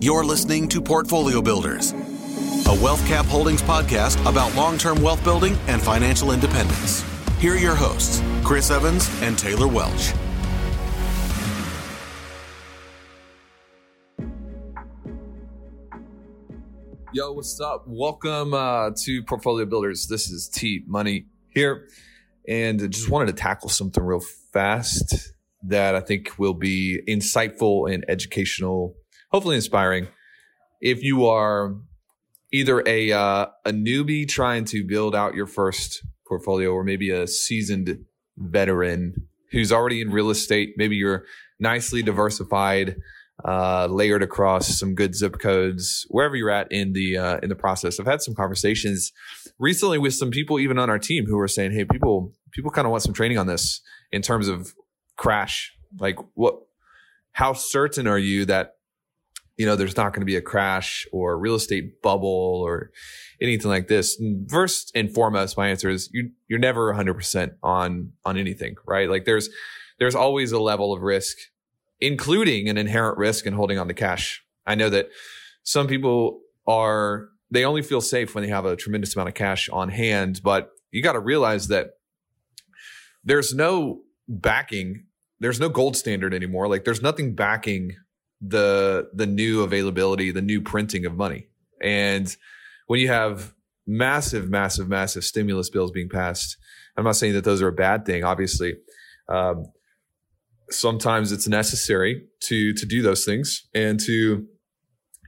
You're listening to Portfolio Builders, a Wealth Cap Holdings podcast about long term wealth building and financial independence. Here are your hosts, Chris Evans and Taylor Welch. Yo, what's up? Welcome uh, to Portfolio Builders. This is T Money here, and just wanted to tackle something real fast that I think will be insightful and educational, hopefully inspiring. If you are either a uh, a newbie trying to build out your first portfolio, or maybe a seasoned veteran who's already in real estate, maybe you're nicely diversified uh, layered across some good zip codes wherever you're at in the uh, in the process. I've had some conversations recently with some people, even on our team, who are saying, "Hey, people people kind of want some training on this in terms of crash. Like, what? How certain are you that you know there's not going to be a crash or a real estate bubble or anything like this?" First and foremost, my answer is you you're never 100 percent on on anything, right? Like, there's there's always a level of risk including an inherent risk in holding on to cash. I know that some people are, they only feel safe when they have a tremendous amount of cash on hand, but you got to realize that there's no backing, there's no gold standard anymore. Like there's nothing backing the, the new availability, the new printing of money. And when you have massive, massive, massive stimulus bills being passed, I'm not saying that those are a bad thing, obviously. Um, sometimes it's necessary to to do those things and to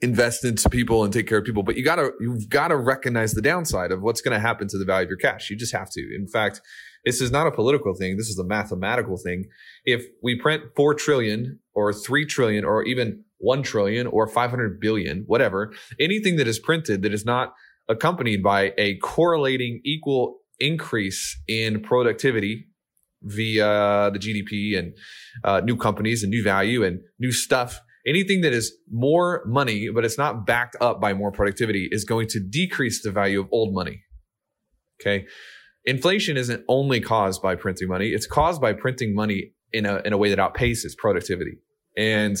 invest into people and take care of people. But you gotta you've gotta recognize the downside of what's going to happen to the value of your cash. You just have to. In fact this is not a political thing. This is a mathematical thing. If we print 4 trillion or 3 trillion or even 1 trillion or 500 billion whatever anything that is printed that is not accompanied by a correlating equal increase in productivity via the GDP and uh, new companies and new value and new stuff. Anything that is more money, but it's not backed up by more productivity is going to decrease the value of old money. Okay. Inflation isn't only caused by printing money. It's caused by printing money in a, in a way that outpaces productivity. And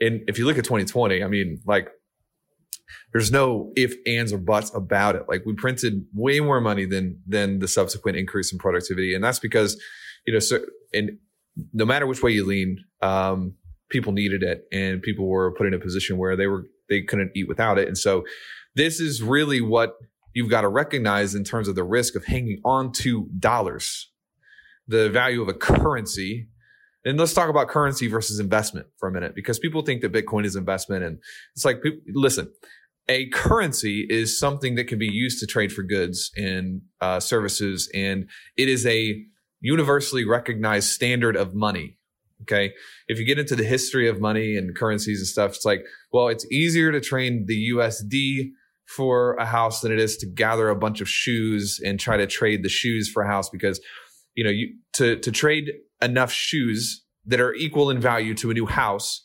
in, if you look at 2020, I mean, like there's no if, ands, or buts about it. Like we printed way more money than than the subsequent increase in productivity, and that's because you know, so and no matter which way you lean, um, people needed it, and people were put in a position where they were they couldn't eat without it, and so this is really what you've got to recognize in terms of the risk of hanging on to dollars, the value of a currency. And let's talk about currency versus investment for a minute, because people think that Bitcoin is investment, and it's like, listen, a currency is something that can be used to trade for goods and uh, services, and it is a universally recognized standard of money. Okay. If you get into the history of money and currencies and stuff, it's like, well, it's easier to trade the USD for a house than it is to gather a bunch of shoes and try to trade the shoes for a house because, you know, you to to trade enough shoes that are equal in value to a new house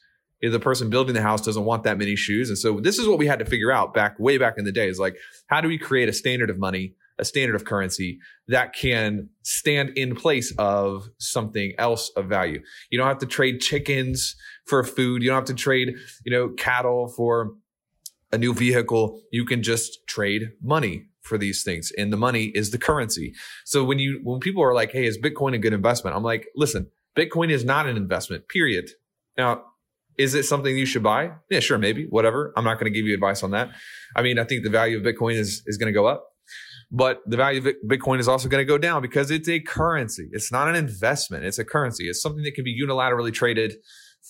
the person building the house doesn't want that many shoes. And so this is what we had to figure out back way back in the day is like, how do we create a standard of money, a standard of currency that can stand in place of something else of value? You don't have to trade chickens for food. You don't have to trade, you know, cattle for a new vehicle. You can just trade money for these things. And the money is the currency. So when you, when people are like, Hey, is Bitcoin a good investment? I'm like, listen, Bitcoin is not an investment, period. Now, is it something you should buy? Yeah, sure, maybe, whatever. I'm not going to give you advice on that. I mean, I think the value of Bitcoin is, is going to go up, but the value of Bitcoin is also going to go down because it's a currency. It's not an investment. It's a currency. It's something that can be unilaterally traded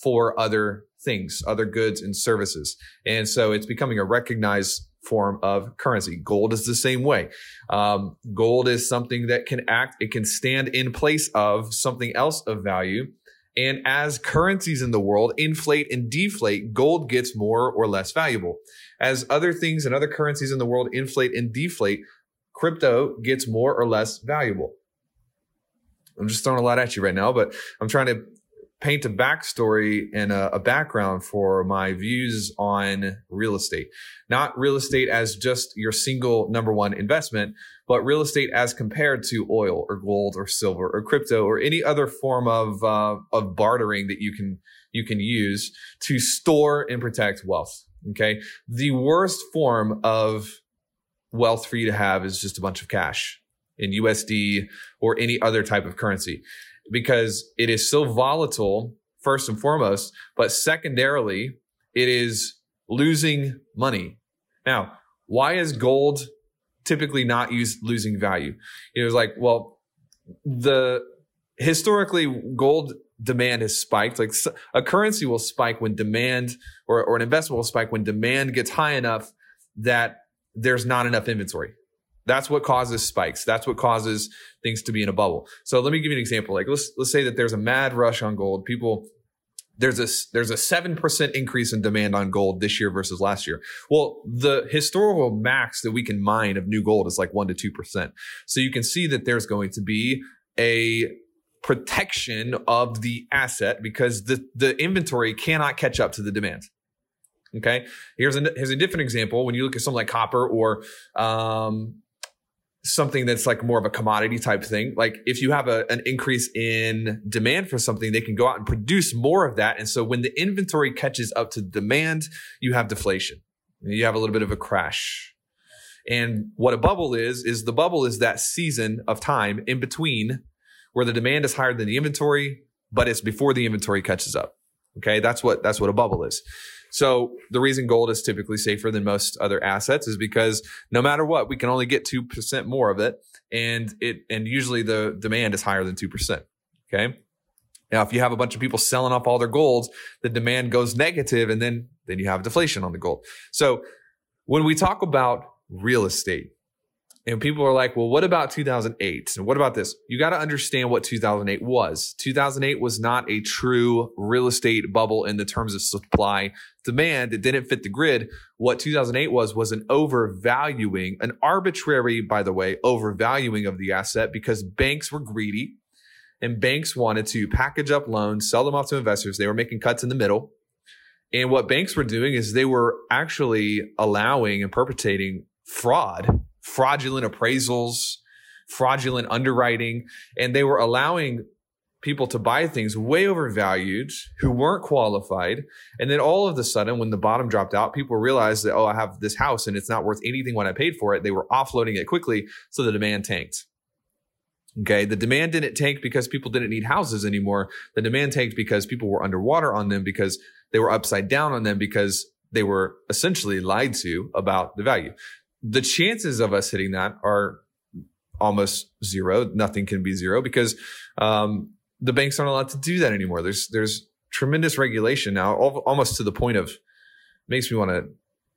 for other things, other goods and services. And so it's becoming a recognized form of currency. Gold is the same way. Um, gold is something that can act, it can stand in place of something else of value and as currencies in the world inflate and deflate, gold gets more or less valuable. As other things and other currencies in the world inflate and deflate, crypto gets more or less valuable. I'm just throwing a lot at you right now, but I'm trying to paint a backstory and a, a, background for my views on real estate. Not real estate as just your single number one investment, but real estate as compared to oil or gold or silver or crypto or any other form of uh, of bartering that you can you can use to store and protect wealth. Okay. The worst form of wealth for you to have is just a bunch of cash in USD or any other type of currency because it is so volatile, first and foremost, but secondarily, it is losing money. Now, why is gold typically not use, losing value? It was like, well, the historically gold demand has spiked. Like a currency will spike when demand or, or an investment will spike when demand gets high enough that there's not enough inventory. That's what causes spikes. That's what causes things to be in a bubble. So let me give you an example. Like let's let's say that there's a mad rush on gold. People there's a there's a 7% increase in demand on gold this year versus last year. Well, the historical max that we can mine of new gold is like 1 to 2%. So you can see that there's going to be a protection of the asset because the the inventory cannot catch up to the demand. Okay. Here's a, here's a different example. When you look at something like copper or um, something that's like more of a commodity type thing. Like if you have a, an increase in demand for something, they can go out and produce more of that. And so when the inventory catches up to demand, you have deflation. You have a little bit of a crash. And what a bubble is, is the bubble is that season of time in between where the demand is higher than the inventory, but it's before the inventory catches up. Okay. That's what, that's what a bubble is. So the reason gold is typically safer than most other assets is because no matter what, we can only get 2% more of it. And it, and usually the demand is higher than 2%. Okay. Now, if you have a bunch of people selling off all their golds, the demand goes negative and then, then you have deflation on the gold. So when we talk about real estate, and people are like, well, what about 2008? And what about this? You got to understand what 2008 was. 2008 was not a true real estate bubble in the terms of supply demand. It didn't fit the grid. What 2008 was, was an overvaluing, an arbitrary, by the way, overvaluing of the asset because banks were greedy and banks wanted to package up loans, sell them off to investors. They were making cuts in the middle. And what banks were doing is they were actually allowing and perpetrating fraud fraudulent appraisals, fraudulent underwriting, and they were allowing people to buy things way overvalued who weren't qualified. And then all of a sudden, when the bottom dropped out, people realized that, oh, I have this house and it's not worth anything when I paid for it. They were offloading it quickly. So the demand tanked. Okay. The demand didn't tank because people didn't need houses anymore. The demand tanked because people were underwater on them because they were upside down on them because they were essentially lied to about the value the chances of us hitting that are almost zero. Nothing can be zero because um, the banks aren't allowed to do that anymore. There's there's tremendous regulation now, almost to the point of makes me want to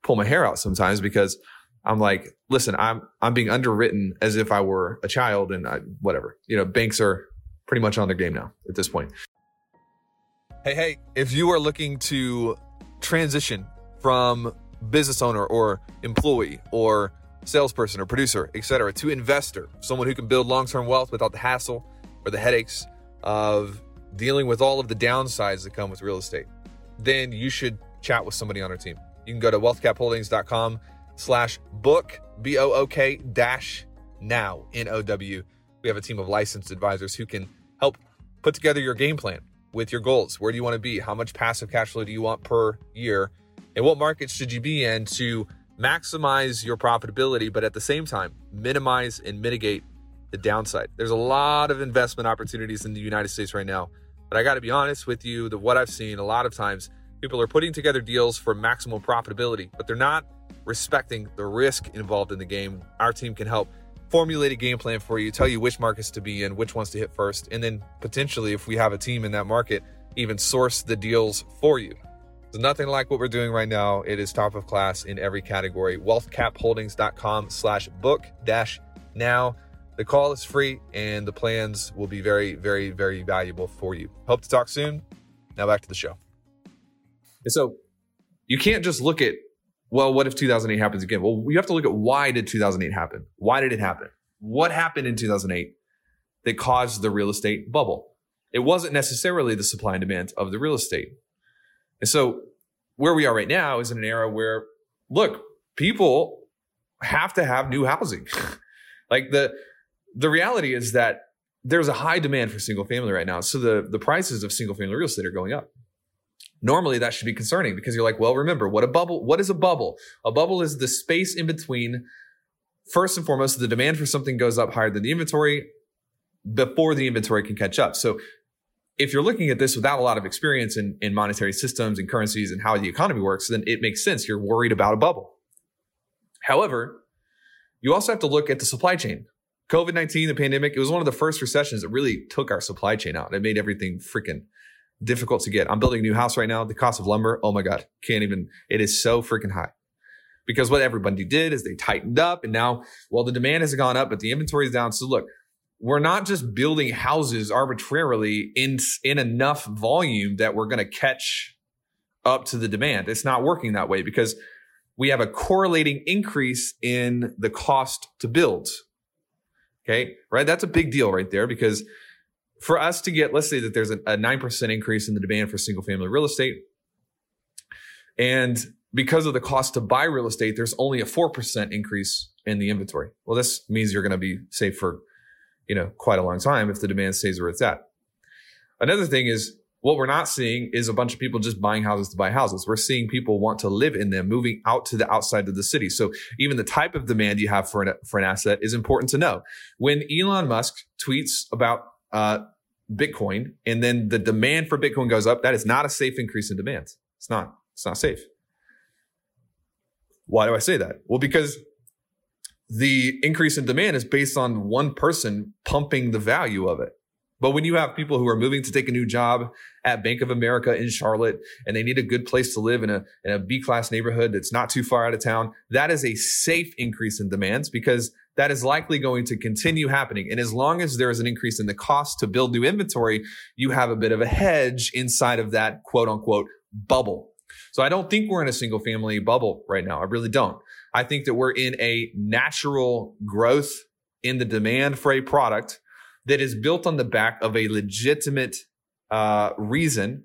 pull my hair out sometimes because I'm like, listen, I'm I'm being underwritten as if I were a child, and I, whatever. You know, banks are pretty much on their game now at this point. Hey, hey, if you are looking to transition from business owner or employee or salesperson or producer, etc., to investor, someone who can build long-term wealth without the hassle or the headaches of dealing with all of the downsides that come with real estate, then you should chat with somebody on our team. You can go to wealthcapholdings.com slash book, B-O-O-K dash now, N-O-W. We have a team of licensed advisors who can help put together your game plan with your goals. Where do you want to be? How much passive cash flow do you want per year? And what markets should you be in to maximize your profitability, but at the same time, minimize and mitigate the downside. There's a lot of investment opportunities in the United States right now, but I got to be honest with you that what I've seen a lot of times, people are putting together deals for maximum profitability, but they're not respecting the risk involved in the game. Our team can help formulate a game plan for you, tell you which markets to be in, which ones to hit first, and then potentially, if we have a team in that market, even source the deals for you. Nothing like what we're doing right now. It is top of class in every category. Wealthcapholdings.com slash book dash now. The call is free and the plans will be very, very, very valuable for you. Hope to talk soon. Now back to the show. And so you can't just look at, well, what if 2008 happens again? Well, you have to look at why did 2008 happen? Why did it happen? What happened in 2008 that caused the real estate bubble? It wasn't necessarily the supply and demand of the real estate and so where we are right now is in an era where, look, people have to have new housing. like the the reality is that there's a high demand for single family right now. So the the prices of single family real estate are going up. normally that should be concerning because you're like, well, remember what a bubble, what is a bubble? A bubble is the space in between. First and foremost, the demand for something goes up higher than the inventory before the inventory can catch up. So if you're looking at this without a lot of experience in, in monetary systems and currencies and how the economy works, then it makes sense. You're worried about a bubble. However, you also have to look at the supply chain. COVID 19, the pandemic, it was one of the first recessions that really took our supply chain out. And it made everything freaking difficult to get. I'm building a new house right now. The cost of lumber, oh my God, can't even, it is so freaking high. Because what everybody did is they tightened up and now, well, the demand has gone up, but the inventory is down. So look, we're not just building houses arbitrarily in, in enough volume that we're going to catch up to the demand. It's not working that way because we have a correlating increase in the cost to build. Okay. Right. That's a big deal right there because for us to get, let's say that there's a, a 9% increase in the demand for single family real estate. And because of the cost to buy real estate, there's only a 4% increase in the inventory. Well, this means you're going to be safe for, you know, quite a long time if the demand stays where it's at. Another thing is what we're not seeing is a bunch of people just buying houses to buy houses. We're seeing people want to live in them, moving out to the outside of the city. So even the type of demand you have for an, for an asset is important to know. When Elon Musk tweets about uh, Bitcoin and then the demand for Bitcoin goes up, that is not a safe increase in demand. It's not. It's not safe. Why do I say that? Well, because the increase in demand is based on one person pumping the value of it. But when you have people who are moving to take a new job at Bank of America in Charlotte and they need a good place to live in a, in a B class neighborhood that's not too far out of town, that is a safe increase in demands because that is likely going to continue happening. And as long as there is an increase in the cost to build new inventory, you have a bit of a hedge inside of that quote unquote bubble. So I don't think we're in a single family bubble right now. I really don't. I think that we're in a natural growth in the demand for a product that is built on the back of a legitimate uh, reason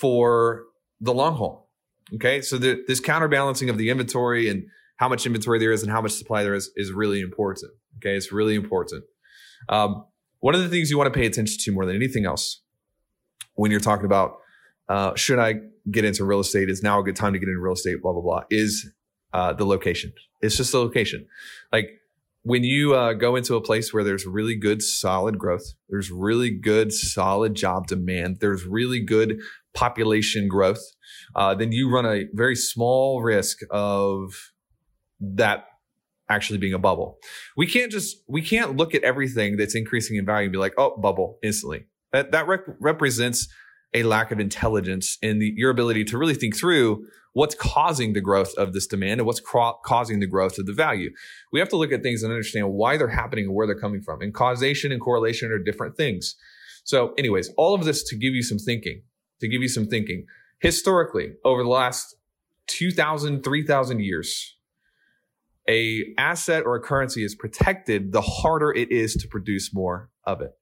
for the long haul. Okay, so the, this counterbalancing of the inventory and how much inventory there is and how much supply there is is really important. Okay, it's really important. Um, one of the things you want to pay attention to more than anything else when you're talking about uh, should I get into real estate? Is now a good time to get into real estate? Blah blah blah. Is uh, the location? It's just the location. Like when you uh, go into a place where there's really good, solid growth, there's really good, solid job demand, there's really good population growth, uh, then you run a very small risk of that actually being a bubble. We can't just we can't look at everything that's increasing in value and be like, oh, bubble instantly. That that rep- represents a lack of intelligence in the, your ability to really think through what's causing the growth of this demand and what's causing the growth of the value. We have to look at things and understand why they're happening and where they're coming from. And causation and correlation are different things. So, anyways, all of this to give you some thinking, to give you some thinking. Historically, over the last 2,000, 3,000 years, a asset or a currency is protected, the harder it is to produce more of it.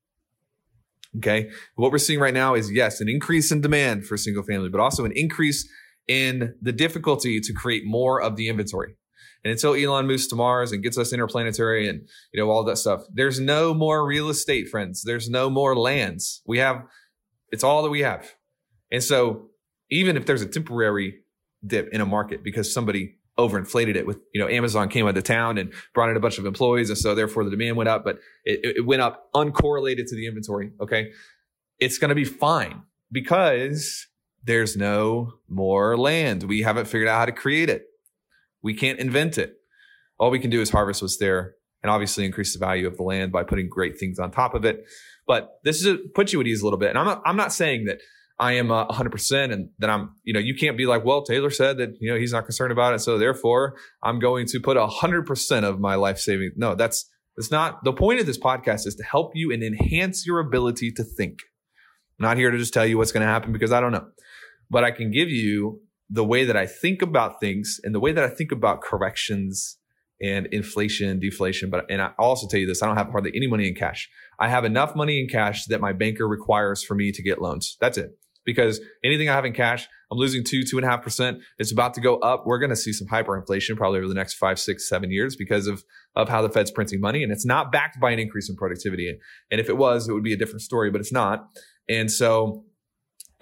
Okay. What we're seeing right now is yes, an increase in demand for single family, but also an increase in the difficulty to create more of the inventory. And until Elon moves to Mars and gets us interplanetary and you know all that stuff, there's no more real estate, friends. There's no more lands. We have it's all that we have. And so even if there's a temporary dip in a market because somebody overinflated it with, you know, Amazon came into town and brought in a bunch of employees. And so therefore the demand went up, but it, it went up uncorrelated to the inventory. Okay. It's going to be fine because there's no more land. We haven't figured out how to create it. We can't invent it. All we can do is harvest what's there and obviously increase the value of the land by putting great things on top of it. But this is a, puts you at ease a little bit. And I'm not, I'm not saying that I am uh, 100% and then I'm, you know, you can't be like, well, Taylor said that, you know, he's not concerned about it. So therefore I'm going to put 100% of my life saving. No, that's, that's not the point of this podcast is to help you and enhance your ability to think. I'm not here to just tell you what's going to happen because I don't know, but I can give you the way that I think about things and the way that I think about corrections and inflation, and deflation. But, and I also tell you this, I don't have hardly any money in cash. I have enough money in cash that my banker requires for me to get loans. That's it because anything I have in cash, I'm losing two, two and a half percent. It's about to go up. We're going to see some hyperinflation probably over the next five, six, seven years because of, of how the Fed's printing money. And it's not backed by an increase in productivity. And if it was, it would be a different story, but it's not. And so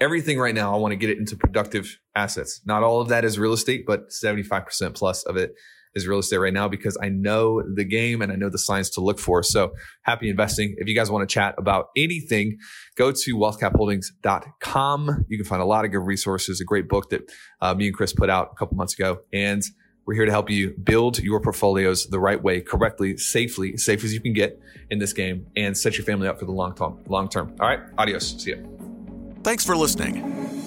everything right now, I want to get it into productive assets. Not all of that is real estate, but 75% plus of it is real estate right now because I know the game and I know the signs to look for. So happy investing. If you guys want to chat about anything, go to wealthcapholdings.com. You can find a lot of good resources, a great book that uh, me and Chris put out a couple months ago. And we're here to help you build your portfolios the right way, correctly, safely, safe as you can get in this game and set your family up for the long term. Long term. All right. Adios. See you. Thanks for listening.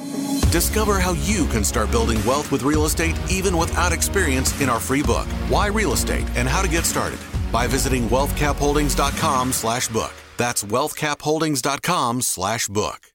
Discover how you can start building wealth with real estate even without experience in our free book, Why Real Estate and How to Get Started, by visiting wealthcapholdings.com slash book. That's wealthcapholdings.com slash book.